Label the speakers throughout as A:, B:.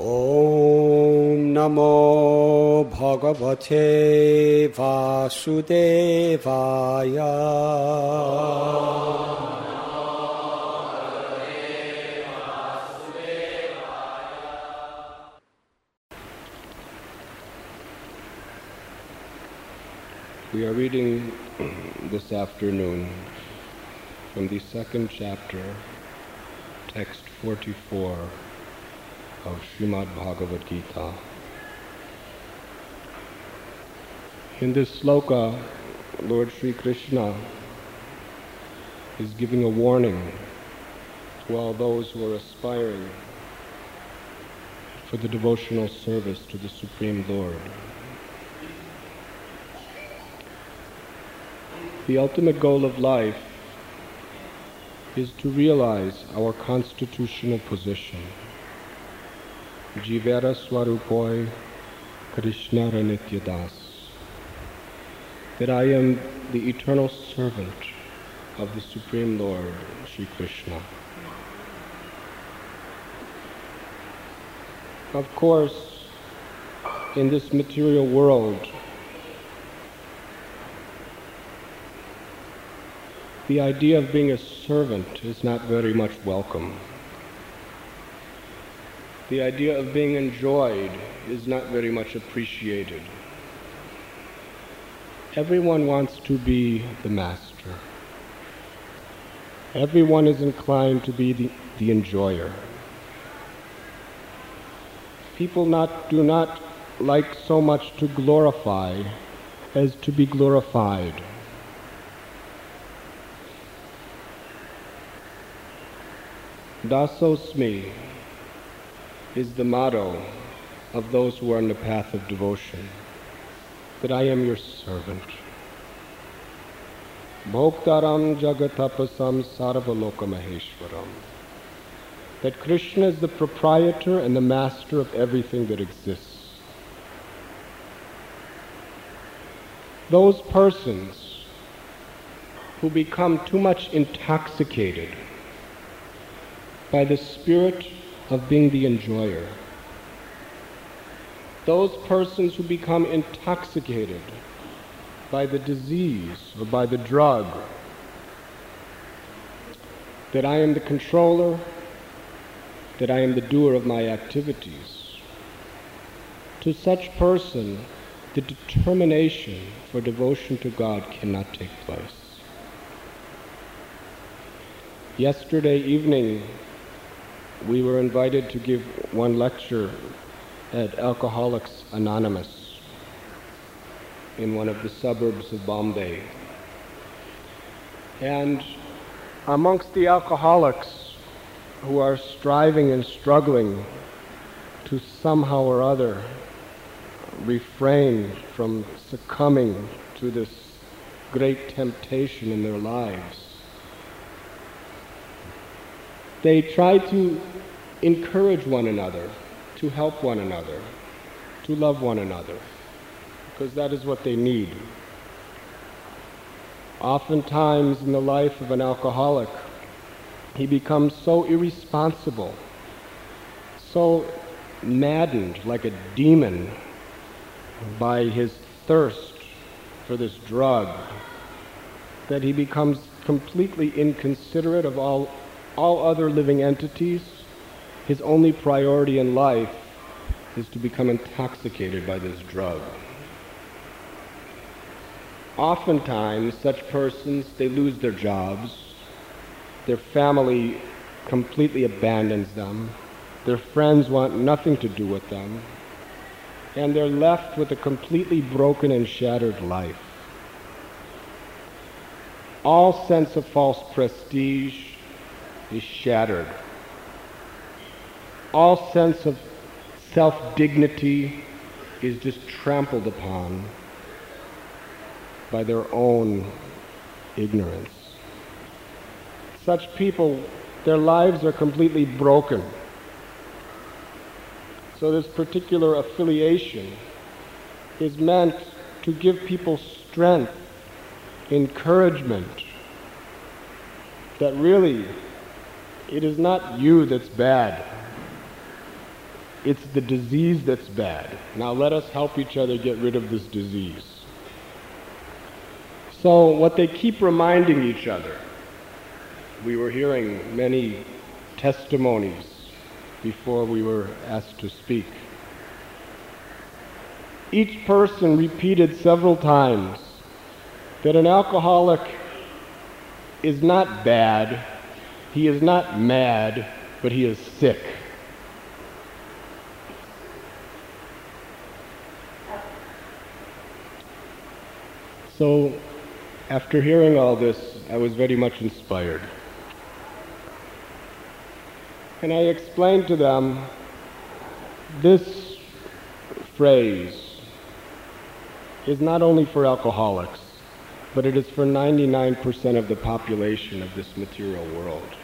A: ॐ नमो भगवते वासुदेवाय
B: We are reading this afternoon from the second chapter, text 44 of Srimad Bhagavad Gita. In this sloka, Lord Sri Krishna is giving a warning to all those who are aspiring for the devotional service to the Supreme Lord. The ultimate goal of life is to realize our constitutional position. Jivera Swarupoi Krishna Nityadas. That I am the eternal servant of the Supreme Lord, Sri Krishna. Of course, in this material world, the idea of being a servant is not very much welcome. The idea of being enjoyed is not very much appreciated. Everyone wants to be the master. Everyone is inclined to be the, the enjoyer. People not, do not like so much to glorify as to be glorified. Dasosmi is the motto of those who are on the path of devotion, that I am your servant. Bhoktaram jagatapasam sarvaloka maheshwaram. That Krishna is the proprietor and the master of everything that exists. Those persons who become too much intoxicated by the spirit of being the enjoyer. Those persons who become intoxicated by the disease or by the drug, that I am the controller, that I am the doer of my activities. To such person, the determination for devotion to God cannot take place. Yesterday evening, we were invited to give one lecture at Alcoholics Anonymous in one of the suburbs of Bombay. And amongst the alcoholics who are striving and struggling to somehow or other refrain from succumbing to this great temptation in their lives, they try to encourage one another, to help one another, to love one another, because that is what they need. Oftentimes in the life of an alcoholic, he becomes so irresponsible, so maddened like a demon by his thirst for this drug that he becomes completely inconsiderate of all, all other living entities. His only priority in life is to become intoxicated by this drug. Oftentimes, such persons, they lose their jobs, their family completely abandons them, their friends want nothing to do with them, and they're left with a completely broken and shattered life. All sense of false prestige is shattered. All sense of self-dignity is just trampled upon by their own ignorance. Such people, their lives are completely broken. So this particular affiliation is meant to give people strength, encouragement, that really it is not you that's bad. It's the disease that's bad. Now let us help each other get rid of this disease. So, what they keep reminding each other, we were hearing many testimonies before we were asked to speak. Each person repeated several times that an alcoholic is not bad, he is not mad, but he is sick. So, after hearing all this, I was very much inspired. And I explained to them this phrase is not only for alcoholics, but it is for 99% of the population of this material world.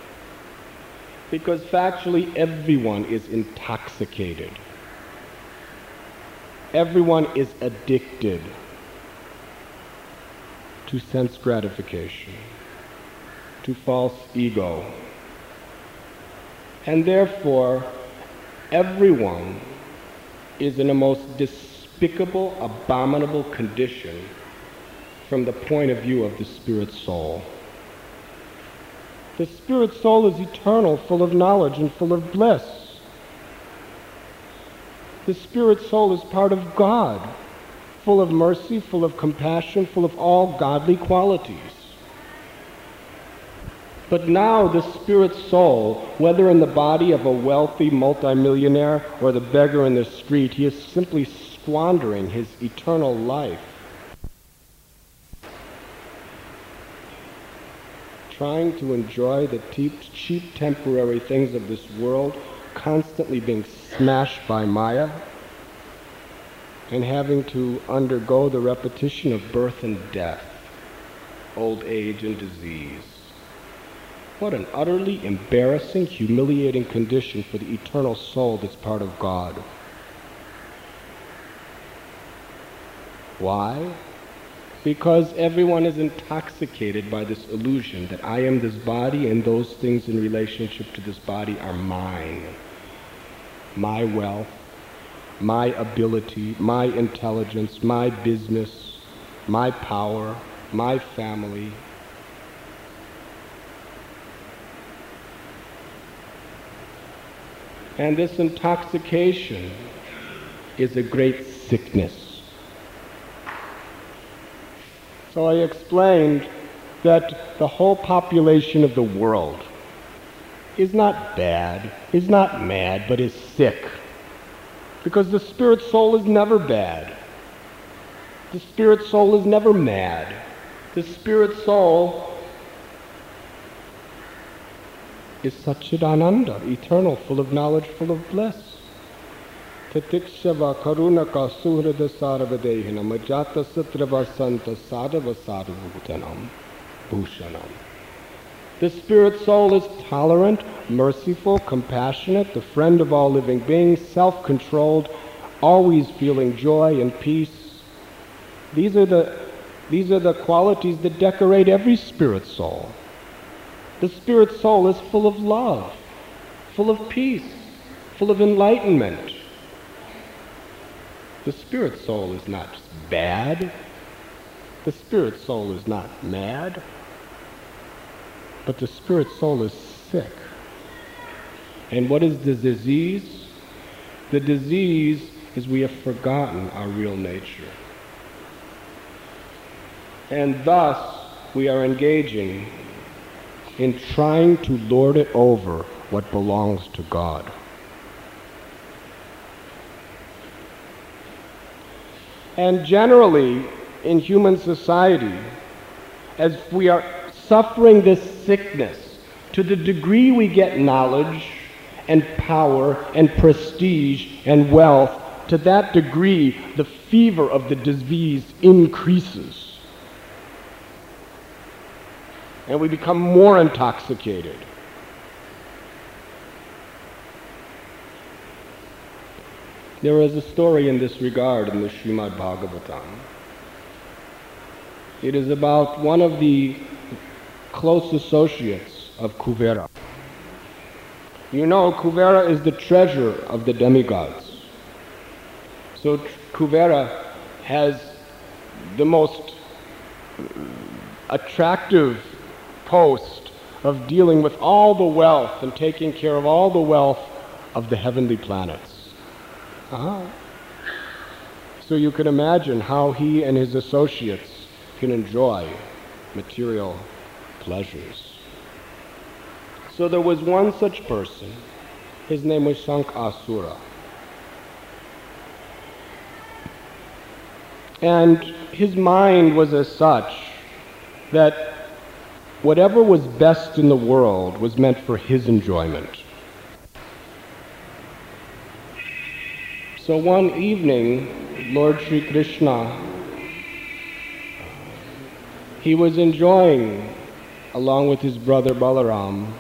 B: Because factually, everyone is intoxicated. Everyone is addicted to sense gratification, to false ego. And therefore, everyone is in a most despicable, abominable condition from the point of view of the spirit soul. The spirit soul is eternal, full of knowledge and full of bliss. The spirit soul is part of God full of mercy, full of compassion, full of all godly qualities. But now the spirit soul, whether in the body of a wealthy multimillionaire or the beggar in the street, he is simply squandering his eternal life. Trying to enjoy the cheap temporary things of this world, constantly being smashed by Maya, and having to undergo the repetition of birth and death, old age and disease. What an utterly embarrassing, humiliating condition for the eternal soul that's part of God. Why? Because everyone is intoxicated by this illusion that I am this body and those things in relationship to this body are mine. My wealth, my ability, my intelligence, my business, my power, my family. And this intoxication is a great sickness. So I explained that the whole population of the world is not bad, is not mad, but is sick. Because the spirit soul is never bad. The spirit soul is never mad. The spirit soul is Satchidananda, eternal, full of knowledge, full of bliss. The spirit soul is tolerant, merciful, compassionate, the friend of all living beings, self controlled, always feeling joy and peace. These are, the, these are the qualities that decorate every spirit soul. The spirit soul is full of love, full of peace, full of enlightenment. The spirit soul is not bad. The spirit soul is not mad but the spirit soul is sick. And what is the disease? The disease is we have forgotten our real nature. And thus, we are engaging in trying to lord it over what belongs to God. And generally, in human society, as we are suffering this sickness to the degree we get knowledge and power and prestige and wealth, to that degree the fever of the disease increases. And we become more intoxicated. There is a story in this regard in the Srimad Bhagavatam. It is about one of the close associates of Kuvera. You know, Kuvera is the treasure of the demigods. So Kuvera has the most attractive post of dealing with all the wealth and taking care of all the wealth of the heavenly planets. Uh-huh. So you can imagine how he and his associates can enjoy material pleasures. So there was one such person. His name was Shankasura. And his mind was as such that whatever was best in the world was meant for his enjoyment. So one evening, Lord Sri Krishna, he was enjoying, along with his brother Balaram,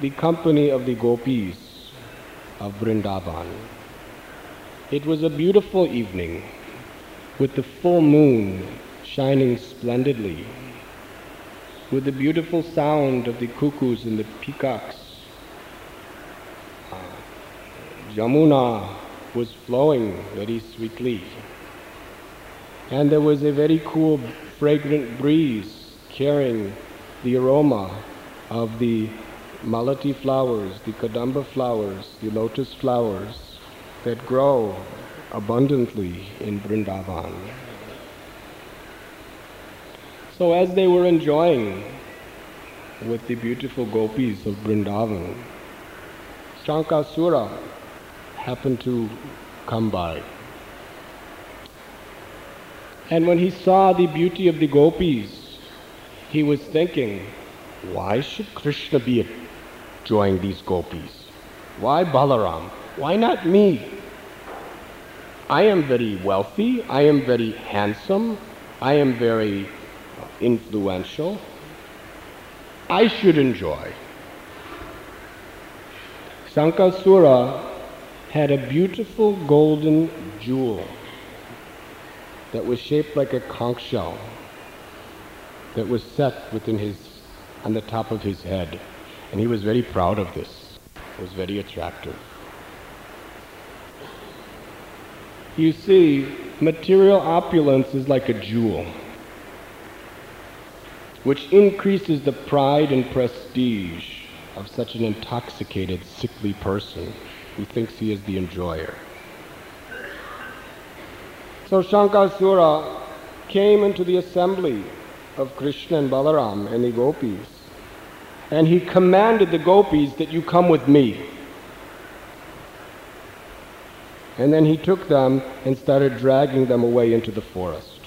B: the company of the gopis of Vrindavan. It was a beautiful evening with the full moon shining splendidly, with the beautiful sound of the cuckoos and the peacocks. Uh, Jamuna was flowing very sweetly, and there was a very cool, fragrant breeze carrying the aroma of the malati flowers, the kadamba flowers, the lotus flowers, that grow abundantly in Vrindavan. So as they were enjoying with the beautiful gopis of Vrindavan, Shankasura happened to come by. And when he saw the beauty of the gopis, he was thinking, why should Krishna be enjoying these gopis? Why Balaram? Why not me? I am very wealthy, I am very handsome, I am very influential. I should enjoy. Sankasura had a beautiful golden jewel that was shaped like a conch shell that was set within his on the top of his head. And he was very proud of this. It was very attractive. You see, material opulence is like a jewel, which increases the pride and prestige of such an intoxicated, sickly person who thinks he is the enjoyer. So Shankasura came into the assembly of Krishna and Balaram and the gopis, and he commanded the gopis that you come with me. And then he took them and started dragging them away into the forest.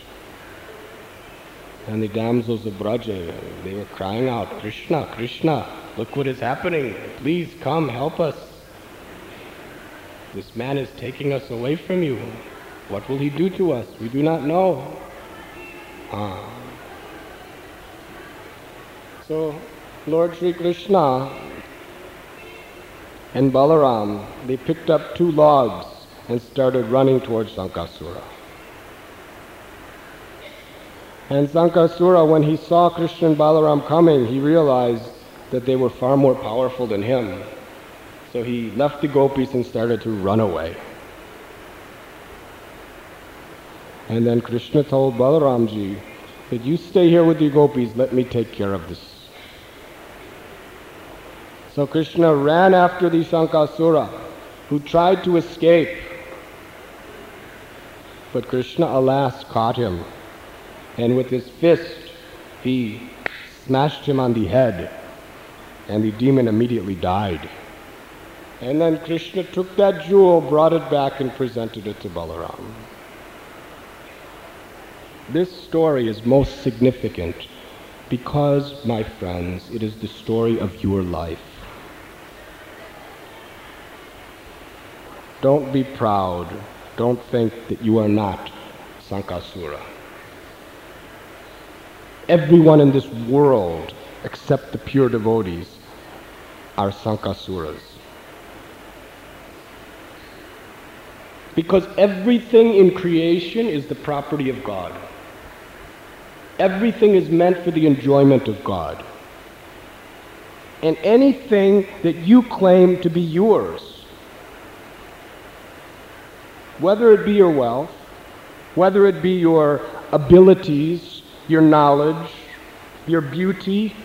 B: And the damsels of Braja, they were crying out, Krishna, Krishna, look what is happening. Please come, help us. This man is taking us away from you. What will he do to us? We do not know. Ah. So, Lord Sri Krishna and Balaram, they picked up two logs and started running towards Sankasura. And Sankasura, when he saw Krishna and Balaram coming, he realized that they were far more powerful than him. So he left the gopis and started to run away. And then Krishna told Balaramji that you stay here with the gopis, let me take care of this. So Krishna ran after the Sankasura, who tried to escape. But Krishna, alas, caught him, and with his fist he smashed him on the head, and the demon immediately died. And then Krishna took that jewel, brought it back, and presented it to Balaram. This story is most significant because, my friends, it is the story of your life. Don't be proud don't think that you are not Sankasura. Everyone in this world, except the pure devotees, are Sankasuras. Because everything in creation is the property of God. Everything is meant for the enjoyment of God. and anything that you claim to be yours. Whether it be your wealth, whether it be your abilities, your knowledge, your beauty,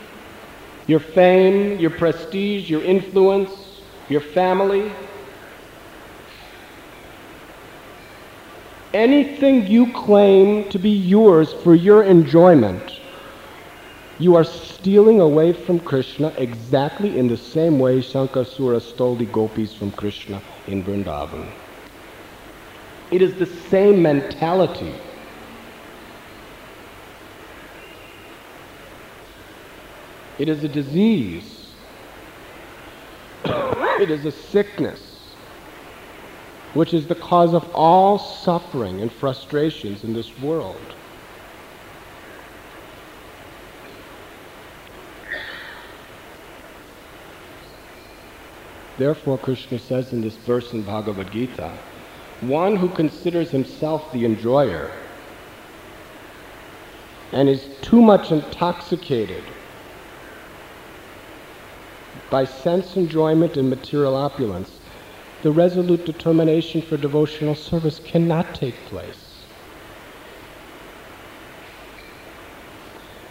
B: your fame, your prestige, your influence, your family, anything you claim to be yours for your enjoyment, you are stealing away from Krishna exactly in the same way Shankasura stole the gopis from Krishna in Vrindavan. It is the same mentality. It is a disease. it is a sickness which is the cause of all suffering and frustrations in this world. Therefore, Krishna says in this verse in Bhagavad Gita, one who considers himself the enjoyer and is too much intoxicated by sense enjoyment and material opulence the resolute determination for devotional service cannot take place.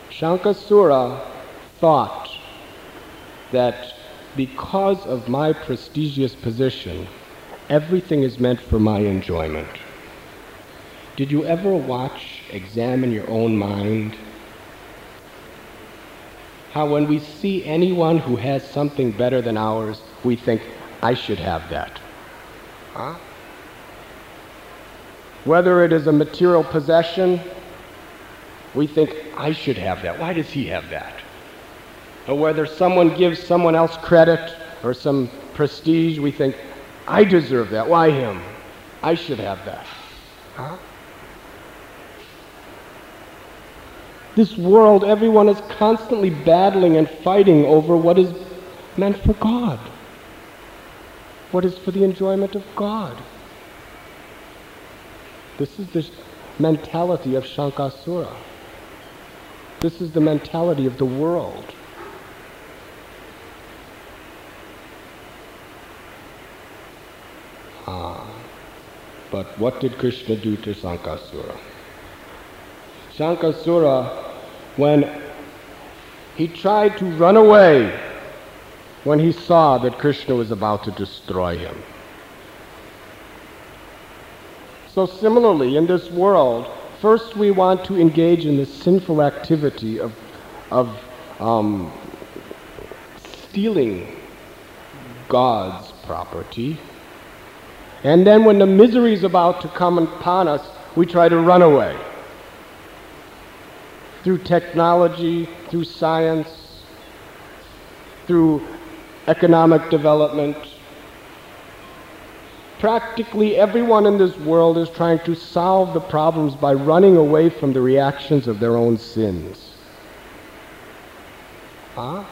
B: Shankasura thought that because of my prestigious position, everything is meant for my enjoyment. Did you ever watch, examine your own mind? How when we see anyone who has something better than ours, we think, I should have that. Huh? Whether it is a material possession, we think, I should have that. Why does he have that? Or whether someone gives someone else credit or some prestige, we think, I deserve that. Why him? I should have that. Huh? This world, everyone is constantly battling and fighting over what is meant for God what is for the enjoyment of God. This is the mentality of Shankasura. This is the mentality of the world. Ah, but what did Krishna do to Shankasura? Shankasura, when he tried to run away when he saw that Krishna was about to destroy him. So, similarly, in this world, first we want to engage in the sinful activity of, of um, stealing God's property. And then, when the misery is about to come upon us, we try to run away. Through technology, through science, through economic development. Practically everyone in this world is trying to solve the problems by running away from the reactions of their own sins. Huh?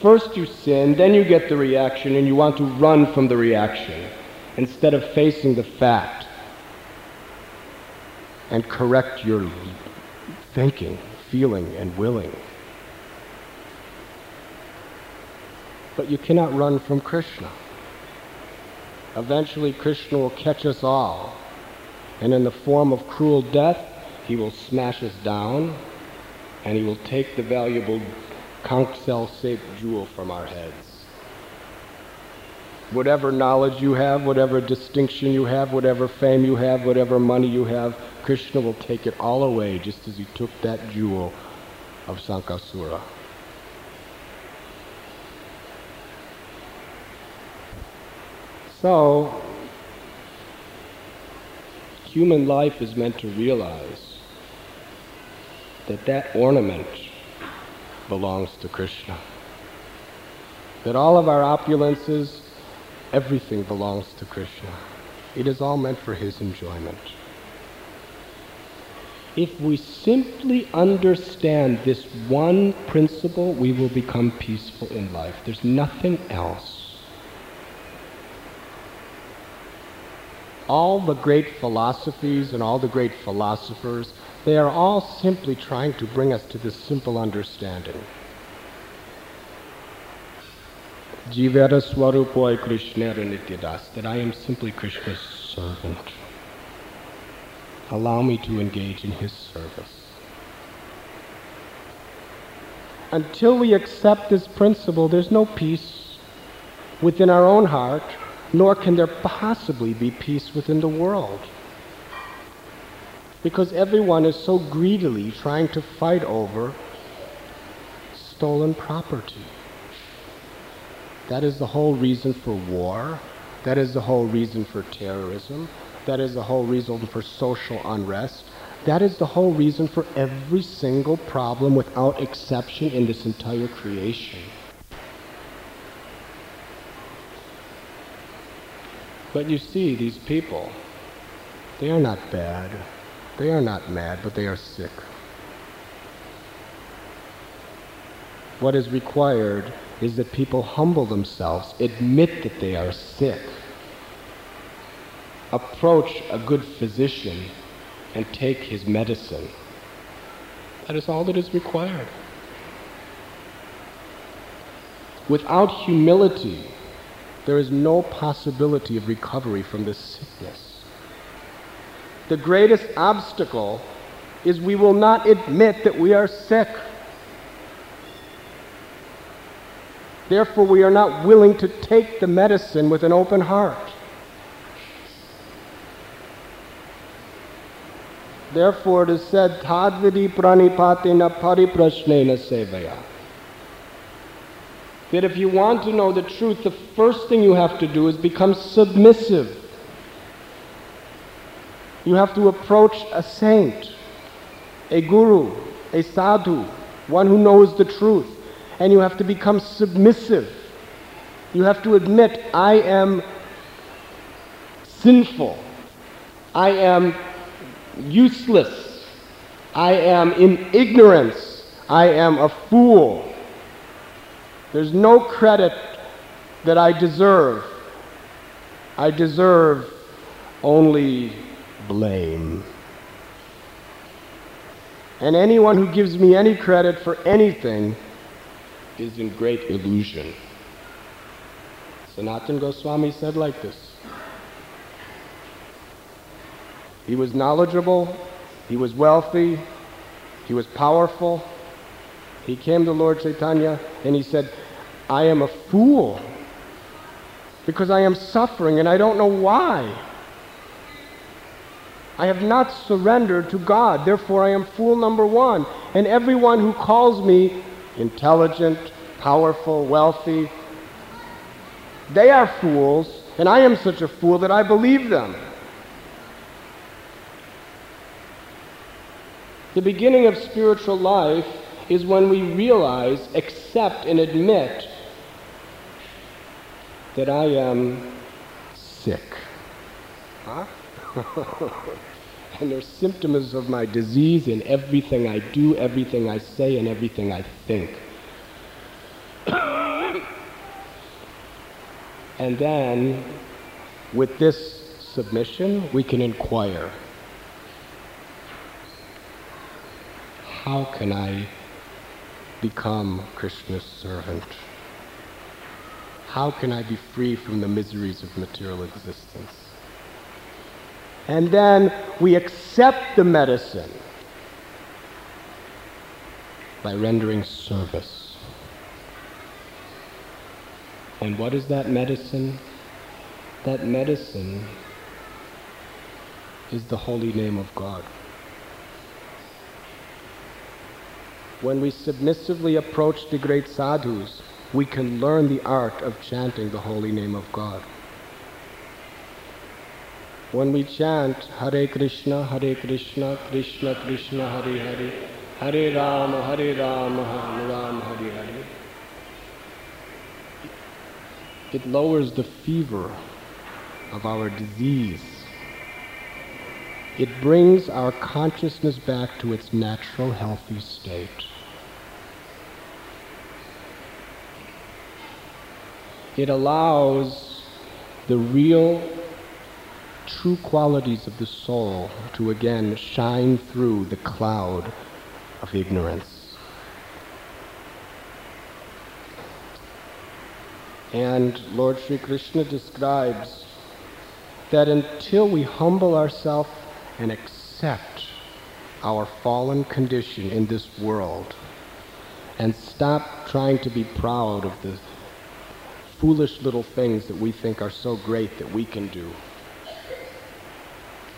B: First you sin, then you get the reaction, and you want to run from the reaction instead of facing the fact and correct your thinking, feeling, and willing. But you cannot run from Krishna. Eventually, Krishna will catch us all. And in the form of cruel death, he will smash us down and he will take the valuable conch shell shaped jewel from our heads. Whatever knowledge you have, whatever distinction you have, whatever fame you have, whatever money you have, Krishna will take it all away just as he took that jewel of Shankasura. So, human life is meant to realize that that ornament belongs to Krishna. That all of our opulences, everything belongs to Krishna. It is all meant for his enjoyment. If we simply understand this one principle, we will become peaceful in life. There's nothing else. All the great philosophies and all the great philosophers, they are all simply trying to bring us to this simple understanding. Jivara Swarupoy Krishnera Nityadas, that I am simply Krishna's servant. Allow me to engage in his service. Until we accept this principle, there's no peace within our own heart, nor can there possibly be peace within the world. Because everyone is so greedily trying to fight over stolen property. That is the whole reason for war. That is the whole reason for terrorism. That is the whole reason for social unrest. That is the whole reason for every single problem without exception in this entire creation. But you see, these people, they are not bad. They are not mad, but they are sick. What is required is that people humble themselves, admit that they are sick, approach a good physician, and take his medicine. That is all that is required. Without humility, there is no possibility of recovery from this sickness. The greatest obstacle is we will not admit that we are sick. Therefore, we are not willing to take the medicine with an open heart. Therefore, it is said, Tadvidi pranipatina pariprashnena sevaya. That if you want to know the truth, the first thing you have to do is become submissive. You have to approach a saint, a guru, a sadhu, one who knows the truth and you have to become submissive. You have to admit, I am sinful. I am useless. I am in ignorance. I am a fool. There's no credit that I deserve. I deserve only blame. And anyone who gives me any credit for anything is in great illusion. Sanatan Goswami said like this. He was knowledgeable, he was wealthy, he was powerful. He came to Lord Chaitanya and he said, I am a fool because I am suffering and I don't know why. I have not surrendered to God, therefore I am fool number one. And everyone who calls me intelligent, powerful, wealthy. They are fools, and I am such a fool that I believe them. The beginning of spiritual life is when we realize, accept, and admit that I am sick. Huh? and there's symptoms of my disease in everything I do, everything I say, and everything I think. and then, with this submission, we can inquire how can I become Krishna's servant? How can I be free from the miseries of material existence? And then we accept the medicine by rendering service. And what is that medicine? That medicine is the holy name of God. When we submissively approach the great sadhus, we can learn the art of chanting the holy name of God when we chant Hare Krishna, Hare Krishna, Krishna Krishna, Hare Hare, Hare Rama, Hare Rama, Hare Rama, Hare Hare, it lowers the fever of our disease. It brings our consciousness back to its natural healthy state. It allows the real true qualities of the soul to again shine through the cloud of ignorance. And Lord Sri Krishna describes that until we humble ourselves and accept our fallen condition in this world and stop trying to be proud of the foolish little things that we think are so great that we can do.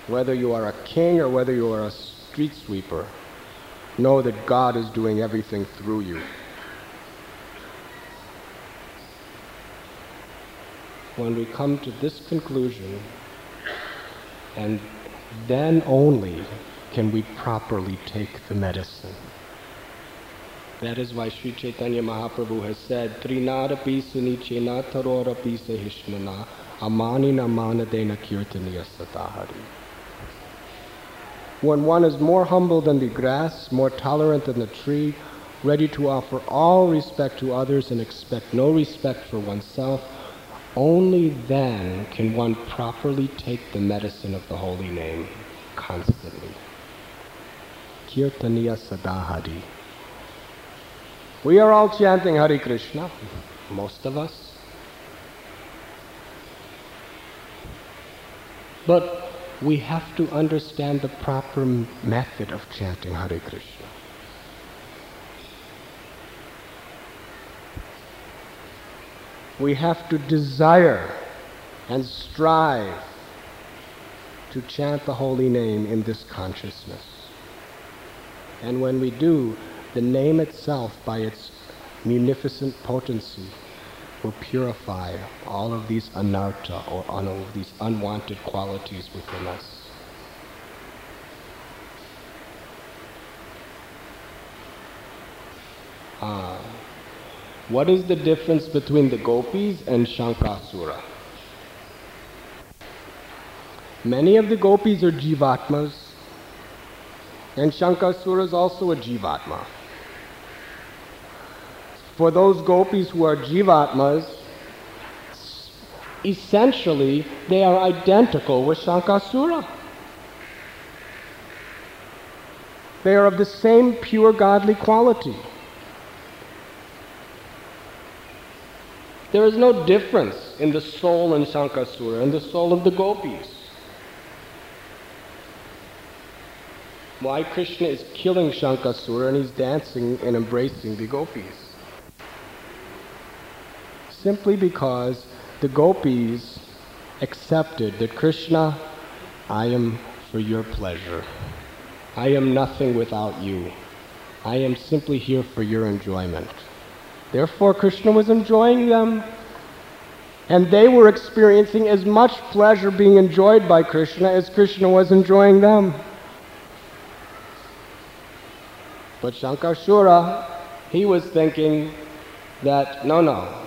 B: Whether you are a king or whether you are a street sweeper, know that God is doing everything through you. When we come to this conclusion, and then only can we properly take the medicine. That is why Sri Chaitanya Mahaprabhu has said, Trinada pisani chena tarora pisa hishnana amani namana dena kirtaniya satahari. When one is more humble than the grass, more tolerant than the tree, ready to offer all respect to others and expect no respect for oneself, only then can one properly take the medicine of the holy name constantly. Kirtaniya Sadahari. We are all chanting Hare Krishna, most of us. But we have to understand the proper method of chanting Hare Krishna. We have to desire and strive to chant the holy name in this consciousness. And when we do, the name itself, by its munificent potency, will purify all of these anarta, or all of these unwanted qualities within us. Ah. What is the difference between the gopis and Shankasura? Many of the gopis are jivatmas, and Shankasura is also a jivatma. For those gopis who are jivatmas, essentially they are identical with Shankasura. They are of the same pure godly quality. There is no difference in the soul in Shankasura and the soul of the gopis. Why Krishna is killing Shankasura and he's dancing and embracing the gopis? Simply because the gopis accepted that Krishna, I am for your pleasure. I am nothing without you. I am simply here for your enjoyment. Therefore, Krishna was enjoying them. And they were experiencing as much pleasure being enjoyed by Krishna as Krishna was enjoying them. But Shankasura, he was thinking that, no, no,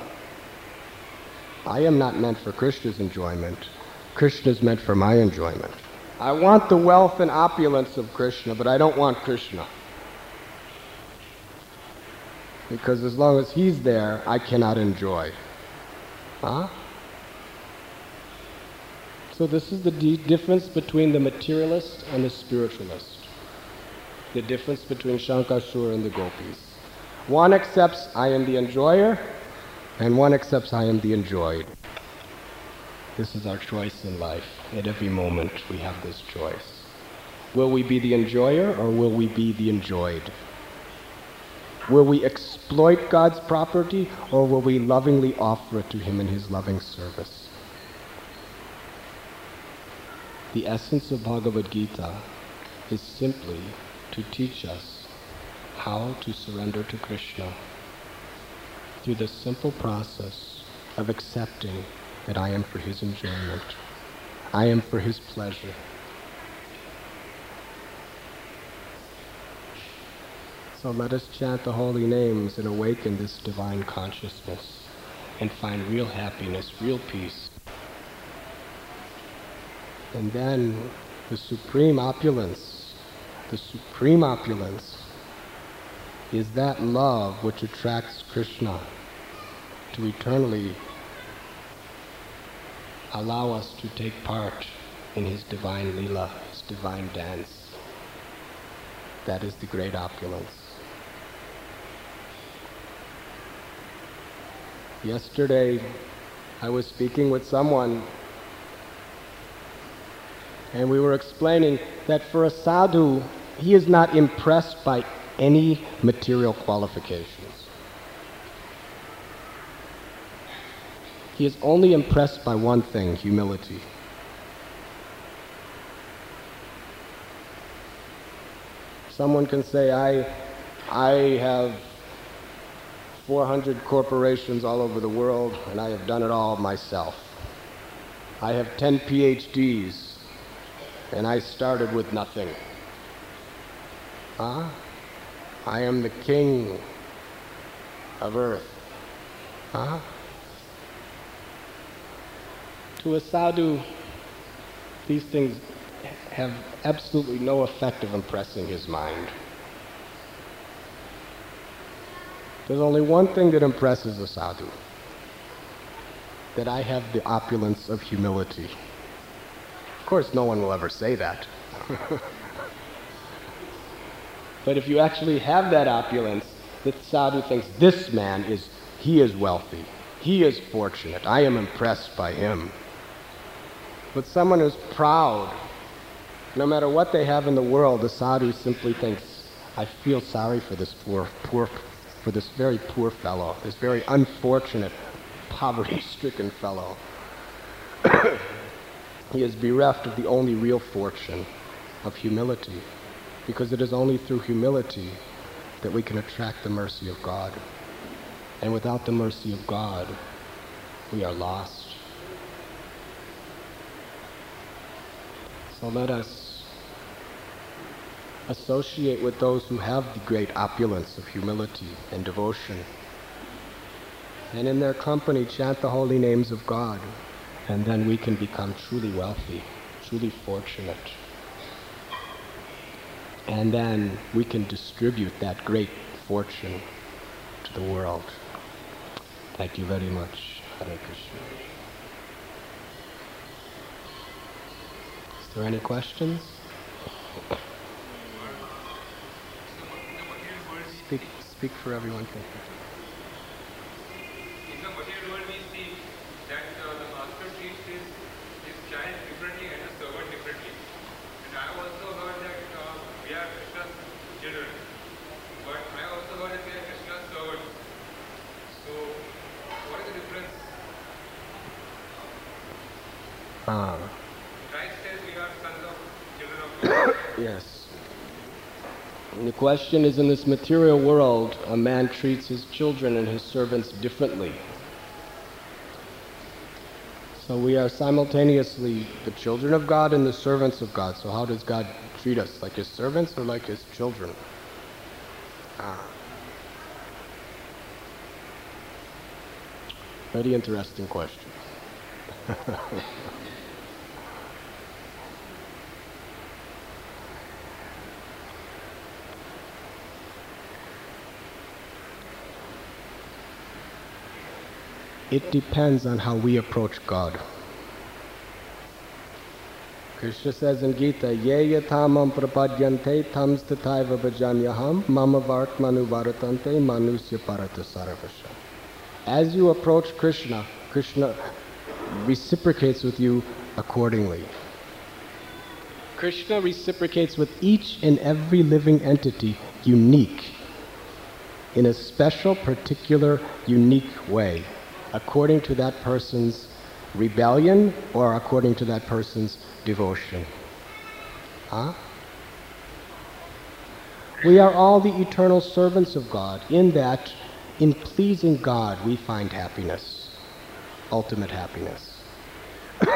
B: I am not meant for Krishna's enjoyment. Krishna is meant for my enjoyment. I want the wealth and opulence of Krishna, but I don't want Krishna. Because as long as he's there, I cannot enjoy. Huh? So this is the d- difference between the materialist and the spiritualist. The difference between Shankasura and the gopis. One accepts I am the enjoyer, and one accepts I am the enjoyed. This is our choice in life. At every moment we have this choice. Will we be the enjoyer or will we be the enjoyed? Will we exploit God's property or will we lovingly offer it to Him in His loving service? The essence of Bhagavad Gita is simply to teach us how to surrender to Krishna through the simple process of accepting that I am for His enjoyment, I am for His pleasure. So let us chant the holy names and awaken this divine consciousness and find real happiness, real peace. And then the supreme opulence, the supreme opulence is that love which attracts Krishna to eternally allow us to take part in his divine lila, his divine dance. That is the great opulence. Yesterday, I was speaking with someone, and we were explaining that for a sadhu, he is not impressed by any material qualifications. He is only impressed by one thing humility. Someone can say, I, I have 400 corporations all over the world, and I have done it all myself. I have 10 PhDs, and I started with nothing. Huh? I am the king of earth. Huh? To a sadhu, these things have absolutely no effect of impressing his mind. There's only one thing that impresses a sadhu that I have the opulence of humility. Of course, no one will ever say that. but if you actually have that opulence, the sadhu thinks this man is, he is wealthy, he is fortunate, I am impressed by him. But someone who's proud no matter what they have in the world, the sadhu simply thinks, I feel sorry for this poor, poor, for this very poor fellow, this very unfortunate, poverty-stricken fellow. he is bereft of the only real fortune of humility, because it is only through humility that we can attract the mercy of God. And without the mercy of God, we are lost. So let us associate with those who have the great opulence of humility and devotion. And in their company, chant the holy names of God. And then we can become truly wealthy, truly fortunate. And then we can distribute that great fortune to the world. Thank you very much. Hare Krishna. Is there any questions? Speak, speak for everyone. Thank you.
C: In the material world, we see that uh, the master treats his, his child differently and the servant differently. And I have also heard that uh, we are Krishna's children. But I also heard that we are Krishna's servants. So, what is the difference?
B: Ah,
C: Christ says we are sons of children of God.
B: yes. And the question is in this material world, a man treats his children and his servants differently. So we are simultaneously the children of God and the servants of God. So how does God treat us? Like his servants or like his children? Ah. Very interesting question. It depends on how we approach God. Krishna says in Gita, Ye yatamam prapadyante tam stataiva bhajanyaham mama vartmanu varatante manusya parata. As you approach Krishna, Krishna reciprocates with you accordingly. Krishna reciprocates with each and every living entity unique, in a special, particular, unique way according to that person's rebellion or according to that person's devotion. Huh? We are all the eternal servants of God, in that, in pleasing God, we find happiness, ultimate happiness.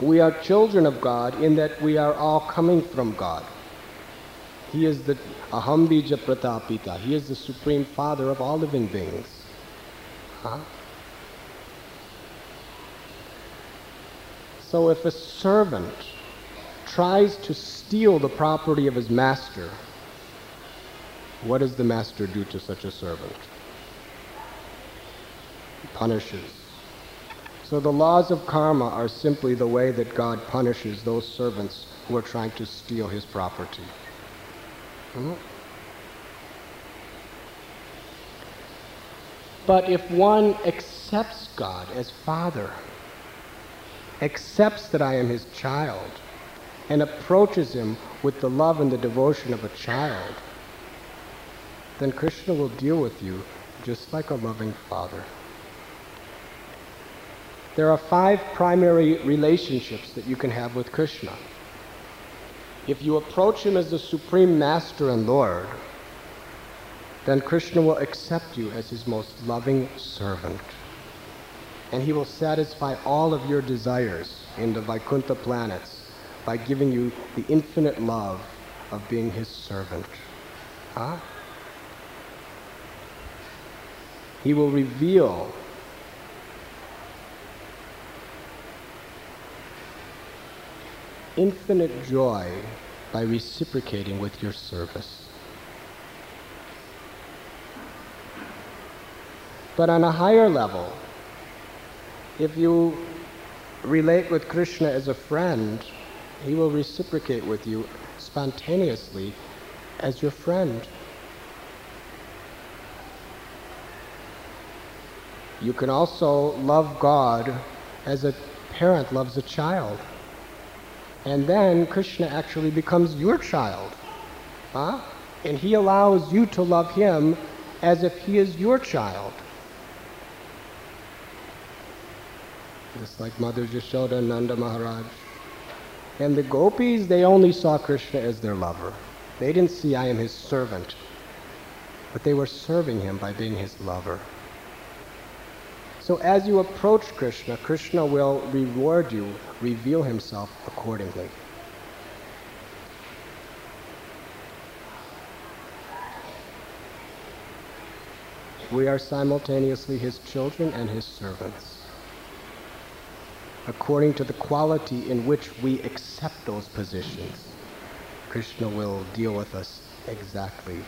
B: we are children of God, in that we are all coming from God. He is the Ahambija Pratapita, He is the Supreme Father of all living beings. Huh? So if a servant tries to steal the property of his master, what does the master do to such a servant? He punishes. So the laws of karma are simply the way that God punishes those servants who are trying to steal his property. Hmm? But if one accepts God as Father, accepts that I am his child, and approaches him with the love and the devotion of a child, then Krishna will deal with you just like a loving father. There are five primary relationships that you can have with Krishna. If you approach him as the supreme master and Lord, then Krishna will accept you as his most loving servant. And he will satisfy all of your desires in the Vaikuntha planets by giving you the infinite love of being his servant. Huh? He will reveal infinite joy by reciprocating with your service. But on a higher level, if you relate with Krishna as a friend, he will reciprocate with you spontaneously as your friend. You can also love God as a parent loves a child. And then Krishna actually becomes your child. Huh? And he allows you to love him as if he is your child. Just like Mother Yashoda and Nanda Maharaj. And the gopis, they only saw Krishna as their lover. They didn't see I am his servant. But they were serving him by being his lover. So as you approach Krishna, Krishna will reward you, reveal himself accordingly. We are simultaneously his children and his servants. According to the quality in which we accept those positions, Krishna will deal with us exactly